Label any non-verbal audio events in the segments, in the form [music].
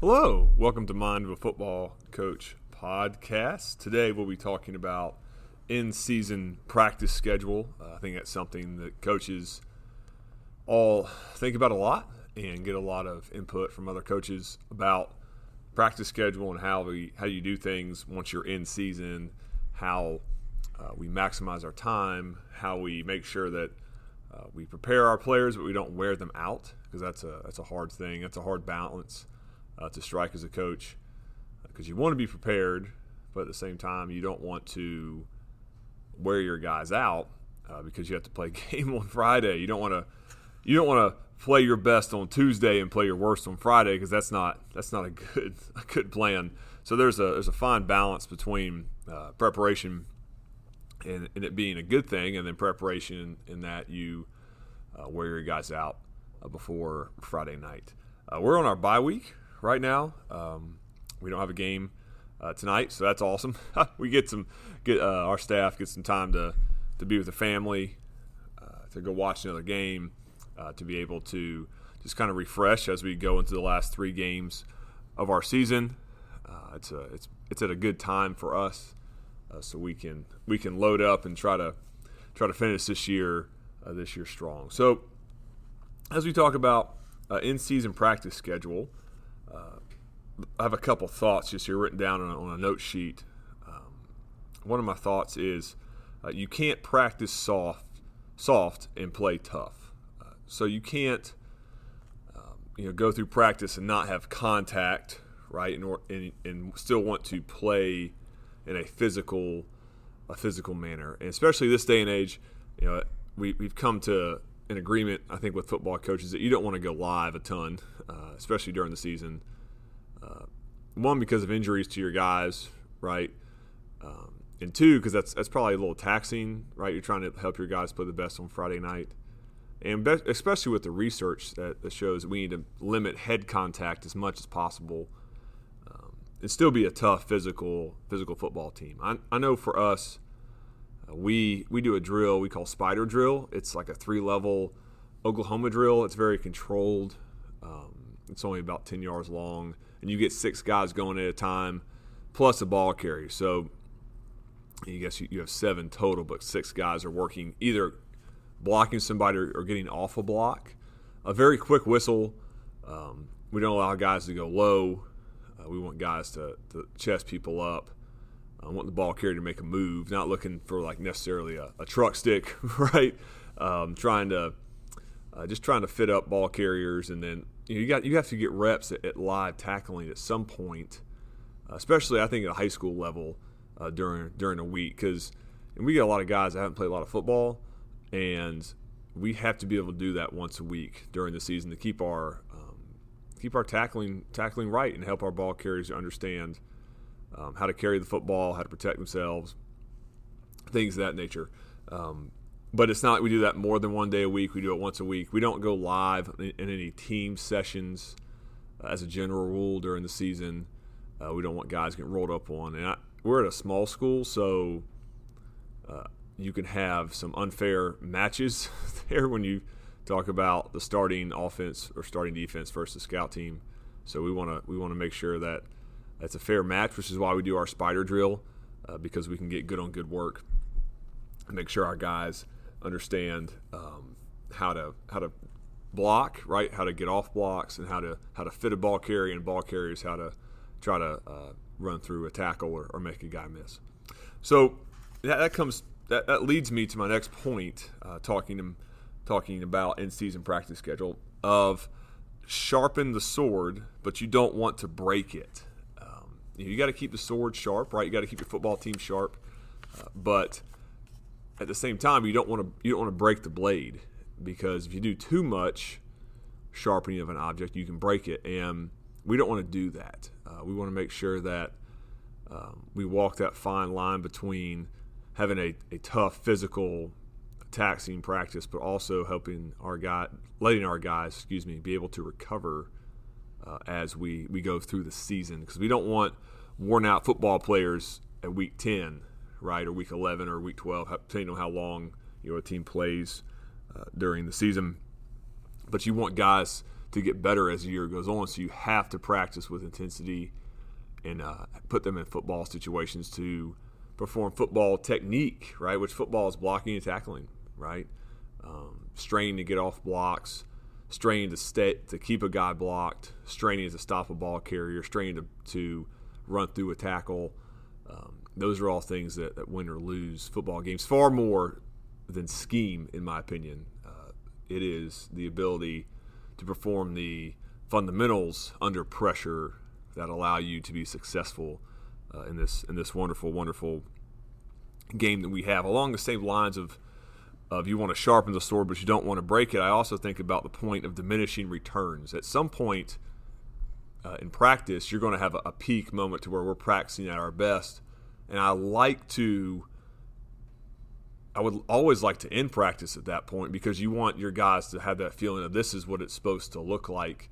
Hello, welcome to Mind of a Football Coach podcast. Today we'll be talking about in-season practice schedule. Uh, I think that's something that coaches all think about a lot and get a lot of input from other coaches about practice schedule and how we how you do things once you're in season, how uh, we maximize our time, how we make sure that uh, we prepare our players, but we don't wear them out because that's a that's a hard thing. That's a hard balance uh, to strike as a coach because you want to be prepared, but at the same time you don't want to wear your guys out uh, because you have to play [laughs] game on Friday. You don't want to you don't want to play your best on Tuesday and play your worst on Friday because that's not that's not a good [laughs] a good plan. So there's a there's a fine balance between uh, preparation and, and, it being a good thing, and then preparation in that you uh, wear your guys out uh, before Friday night. Uh, we're on our bye week right now. Um, we don't have a game uh, tonight, so that's awesome. [laughs] we get some get uh, our staff get some time to to be with the family, uh, to go watch another game, to be able to just kind of refresh as we go into the last three games of our season. it's a it's it's at a good time for us uh, so we can we can load up and try to try to finish this year uh, this year strong. So as we talk about uh, in season practice schedule, uh, I have a couple thoughts just here written down on a, on a note sheet. Um, one of my thoughts is uh, you can't practice soft soft and play tough. Uh, so you can't um, you know go through practice and not have contact right and, and, and still want to play in a physical a physical manner. And especially this day and age, you know, we, we've come to an agreement, I think, with football coaches that you don't want to go live a ton, uh, especially during the season. Uh, one, because of injuries to your guys, right? Um, and two, because that's that's probably a little taxing, right? You're trying to help your guys play the best on Friday night, and be- especially with the research that, that shows we need to limit head contact as much as possible and still be a tough physical physical football team. I, I know for us, we we do a drill we call spider drill. It's like a three level Oklahoma drill. It's very controlled. Um, it's only about ten yards long, and you get six guys going at a time, plus a ball carrier. So I guess you, you have seven total, but six guys are working either blocking somebody or, or getting off a block. A very quick whistle. Um, we don't allow guys to go low uh, we want guys to, to chest people up. I want the ball carrier to make a move, not looking for like necessarily a, a truck stick, [laughs] right? Um, trying to uh, just trying to fit up ball carriers, and then you, know, you got you have to get reps at, at live tackling at some point, especially I think at a high school level uh, during during a week because we get a lot of guys that haven't played a lot of football, and we have to be able to do that once a week during the season to keep our keep our tackling tackling right and help our ball carriers understand um, how to carry the football, how to protect themselves, things of that nature. Um, but it's not like we do that more than one day a week. We do it once a week. We don't go live in, in any team sessions uh, as a general rule during the season. Uh, we don't want guys getting rolled up on. And I, we're at a small school, so uh, you can have some unfair matches [laughs] there when you talk about the starting offense or starting defense versus scout team. So we want to we want to make sure that it's a fair match, which is why we do our spider drill uh, because we can get good on good work and make sure our guys understand um, how to how to block right, how to get off blocks, and how to how to fit a ball carry and ball carriers how to try to uh, run through a tackle or, or, make a guy miss. So that, that comes that, that leads me to my next point, uh, talking to talking about in season practice schedule of sharpen the sword, but you don't want to break it. You, you got to keep the sword sharp, right? You got to keep your football team sharp, uh, but at the same time, you don't want to you don't want to break the blade because if you do too much sharpening of an object, you can break it, and we don't want to do that. Uh, we want to make sure that um, we walk that fine line between having a, a tough physical taxing practice, but also helping our guy, letting our guys, excuse me, be able to recover uh, as we, we go through the season because we don't want worn out football players at week 10, right, or week 11 or week 12, depending on how long you know a team plays uh, during the season. But you want guys to get better as the year goes on. So you have to practice with intensity and uh, put them in football situations to perform football technique, right? Which football is blocking and tackling, right? Um, straining to get off blocks, straining to stay to keep a guy blocked, straining to stop a ball carrier, straining to, to run through a tackle. Um, those are all things that, that win or lose football games far more than scheme, in my opinion. Uh, it is the ability to perform the fundamentals under pressure that allow you to be successful uh, in this in this wonderful, wonderful game that we have. Along the same lines of of you want to sharpen the sword, but you don't want to break it. I also think about the point of diminishing returns. At some point uh, in practice, you're going to have a, a peak moment to where we're practicing at our best, and I like to. I would always like to end practice at that point because you want your guys to have that feeling of this is what it's supposed to look like.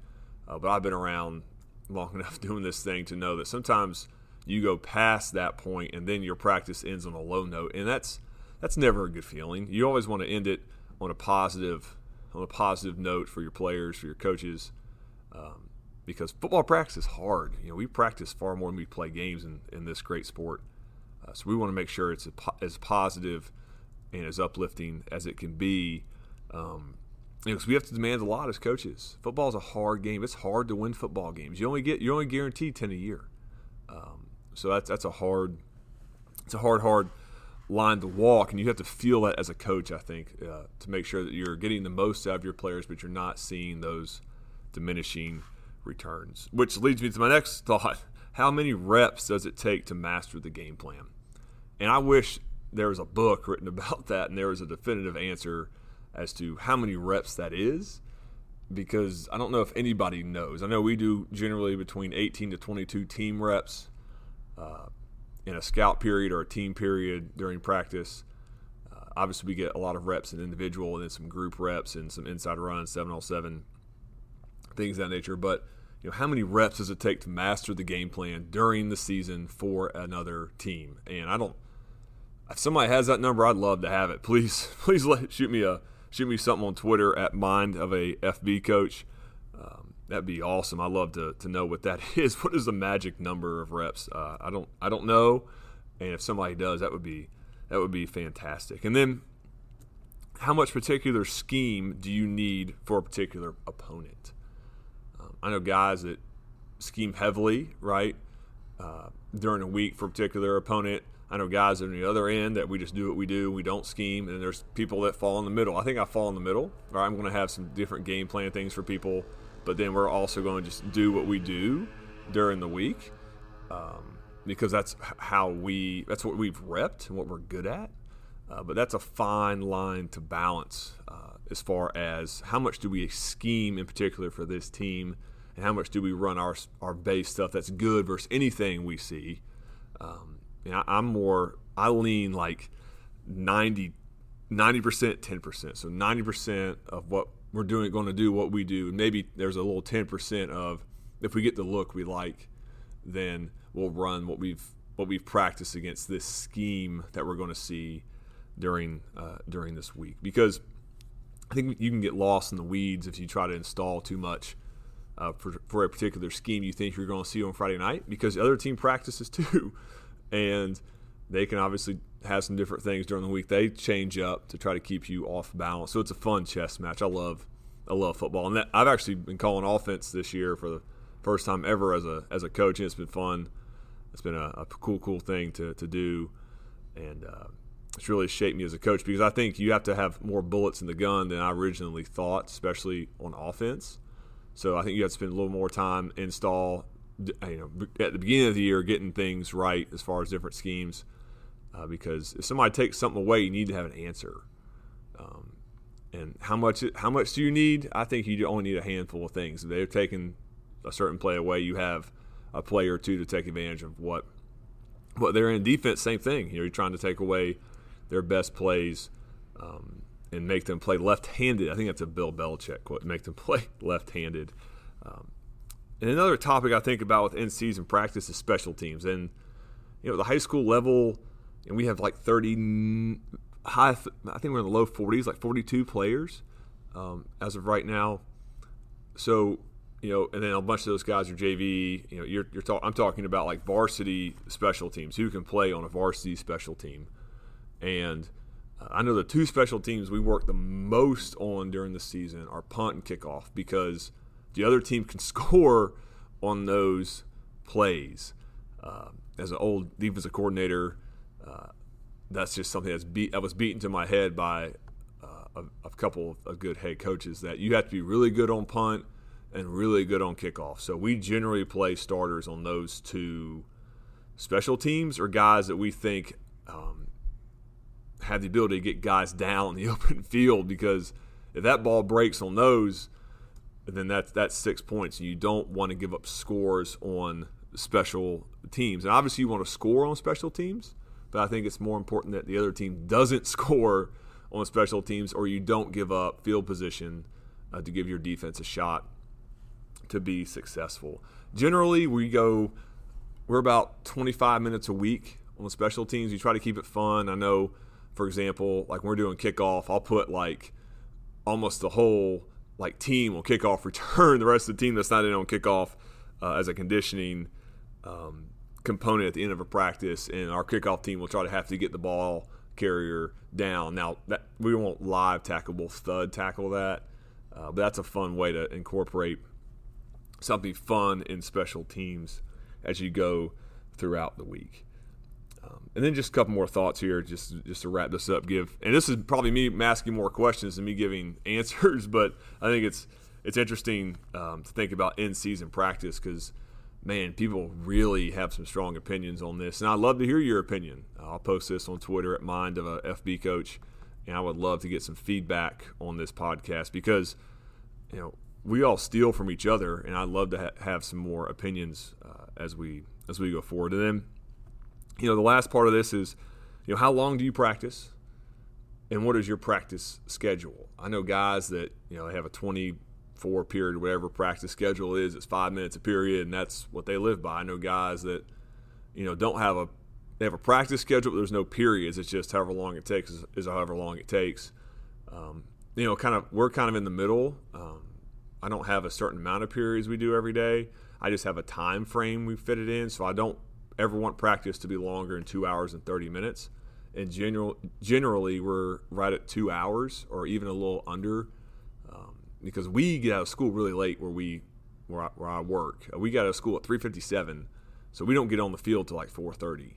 Uh, but I've been around long [laughs] enough doing this thing to know that sometimes you go past that point and then your practice ends on a low note, and that's that's never a good feeling. You always want to end it on a positive on a positive note for your players, for your coaches, um, because football practice is hard. You know, we practice far more than we play games in, in this great sport. Uh, so we want to make sure it's as positive and as uplifting as it can be. Um, because we have to demand a lot as coaches. Football is a hard game. It's hard to win football games. You only get you only guaranteed ten a year. Um, so that's that's a hard it's a hard hard line to walk, and you have to feel that as a coach. I think uh, to make sure that you're getting the most out of your players, but you're not seeing those diminishing returns. Which leads me to my next thought: [laughs] How many reps does it take to master the game plan? And I wish there was a book [laughs] written about that, and there was a definitive answer as to how many reps that is because I don't know if anybody knows. I know we do generally between 18 to 22 team reps uh, in a scout period or a team period during practice. Uh, obviously, we get a lot of reps in individual and then some group reps and some inside runs, 707, things of that nature. But you know, how many reps does it take to master the game plan during the season for another team? And I don't. If somebody has that number, I'd love to have it. [laughs] Please, please let shoot me a shoot me something on Twitter at mind of a FB coach. Um, that'd be awesome. I love to, to know what that [laughs] is. What is the magic number of reps? Uh, I don't I don't know, and if somebody does, that would be that would be fantastic. And then, how much particular scheme do you need for a particular opponent? Um, I know guys that scheme heavily, right, uh, during a week for a particular opponent. I know guys on the other end that we just do what we do, we don't scheme, and there's people that fall in the middle. I think I fall in the middle. Right, I'm going to have some different game plan things for people, but then we're also going to just do what we do during the week um, because that's how we that's what we've repped and what we're good at. Uh, but that's a fine line to balance uh, as far as how much do we scheme in particular for this team, and how much do we run our our base stuff that's good versus anything we see. Um, I, am more, I lean like 90, 90%, 10%. So 90% of what we're doing, going to do what we do. Maybe there's a little 10% of if we get the look we like, then we'll run what we've what we've practiced against this scheme that we're going to see during uh, during this week. Because I think you can get lost in the weeds if you try to install too much uh, for, for a particular scheme you think you're going to see on Friday night. Because the other team practices [laughs] too and they can obviously have some different things during the week. They change up to try to keep you off balance. So it's a fun chess match. I love I love football, and that, I've actually been calling offense this year for the first time ever as a as a coach, and it's been fun. It's been a, a cool cool thing to to do, and uh, it's really shaped me as a coach because I think you have to have more bullets in the gun than I originally thought, especially on offense. So I think you have to spend a little more time install you know, at the beginning of the year, getting things right as far as different schemes. Uh, because if somebody takes something away, you need to have an answer. Um, and how much how much do you need? I think you only need a handful of things. If they're taking a certain play away, you have a play or two to take advantage of what what they're in defense. Same thing. You know, you're trying to take away their best plays um, and make them play left-handed. I think that's a Bill Belichick quote: [laughs] "Make them play left-handed." Um, and another topic I think about with in-season practice is special teams. And you know, the high school level, and we have like 30 high. I think we're in the low 40s, like 42 players um, as of right now. so you know, and then a bunch of those guys are JV. You know, you're, you're I'm talking about like varsity special teams who can play on a varsity special team, and uh, I know the two special teams we work the most on during the season are punt and kickoff because the other team can [laughs] score on those plays. Uh, as an old defensive coordinator, that's just something that's beat. I was beaten to my head by uh, a, a, couple of good head coaches that you have to be really good on punt and really good on kickoff. So we generally play starters on those two special teams or guys that we think um, have the ability to get guys down in the [laughs] open field because if that ball breaks on those, then that's that's six points. You don't want to give up scores on special teams. And obviously, you want to score on special teams, but I think it's more important that the other team doesn't [laughs] score on special teams or you don't give up field position uh, to give your defense a shot to be successful. Generally, we go, we're about 25 minutes a week on the special teams. We try to keep it fun. I know, for example, like when we're doing kickoff, I'll put like almost the whole like team on kickoff [laughs] return, the rest of the team that's not in on kickoff uh, as a conditioning um, component at the end of a practice, and our kickoff team will try to have to get the ball carrier down. Now that we won't live tackle, we'll thud tackle that, uh, but that's a fun way to incorporate something fun in special teams as you go throughout the week. Um, and then just a couple more thoughts here, just just to wrap this up. Give and this is probably me asking more questions than me giving [laughs] answers, but I think it's it's interesting um, to think about in season practice because man, people really have some strong opinions on this, and I'd love to hear your opinion. I'll post this on Twitter at Mind of a FB Coach, and I would love to get some feedback on this podcast because you know we all steal from each other, and I'd love to ha- have some more opinions uh, as we as we go forward. And then, you know, the last part of this is, you know, how long do you practice, and what is your practice schedule? I know guys that you know they have a twenty four period, whatever practice schedule is. It's five minutes a period, and that's what they live by. I know guys that you know don't have a they have a practice schedule, but there's no periods. It's just however long it takes is, however long it takes. Um, you know, kind of we're kind of in the middle. Um, I don't have a certain amount of periods we do every day. I just have a time frame we fit it in. So I don't ever want practice to be longer than two hours and 30 minutes. And general, generally, we're right at two hours or even a little under because we get out of school really late where we where I, where I work. We got out of school at 3:57, so we don't get on the field till like 4:30,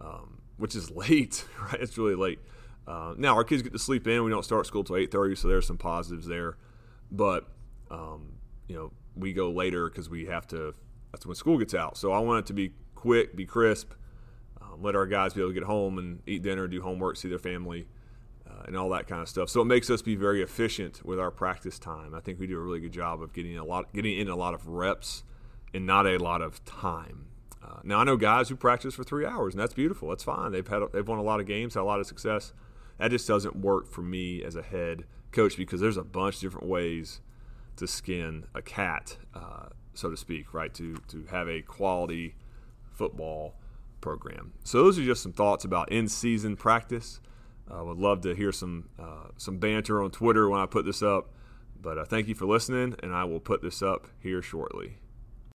um, which is [laughs] late. Right? It's really late. Uh, now our kids get to sleep in. We don't start school till 8:30, so there's some positives there. But um, you know, we go later because we have to. That's when school gets out. So I want it to be quick, be crisp, um, let our guys be able to get home and eat dinner, do homework, see their family, and all that kind of stuff. So it makes us be very efficient with our practice time. I think we do a really good job of getting a lot, getting in a lot of reps, and not a lot of time. Uh, now I know guys who practice for three hours, and that's beautiful. That's fine. They've had they've won a lot of games, had a lot of success. That just doesn't work for me as a head coach because there's a bunch of different ways to skin a cat, uh, so to speak, right? To to have a quality football program. So those are just some thoughts about in-season practice. I uh, would love to hear some uh, some banter on Twitter when I put this up. But uh, thank you for listening, and I will put this up here shortly.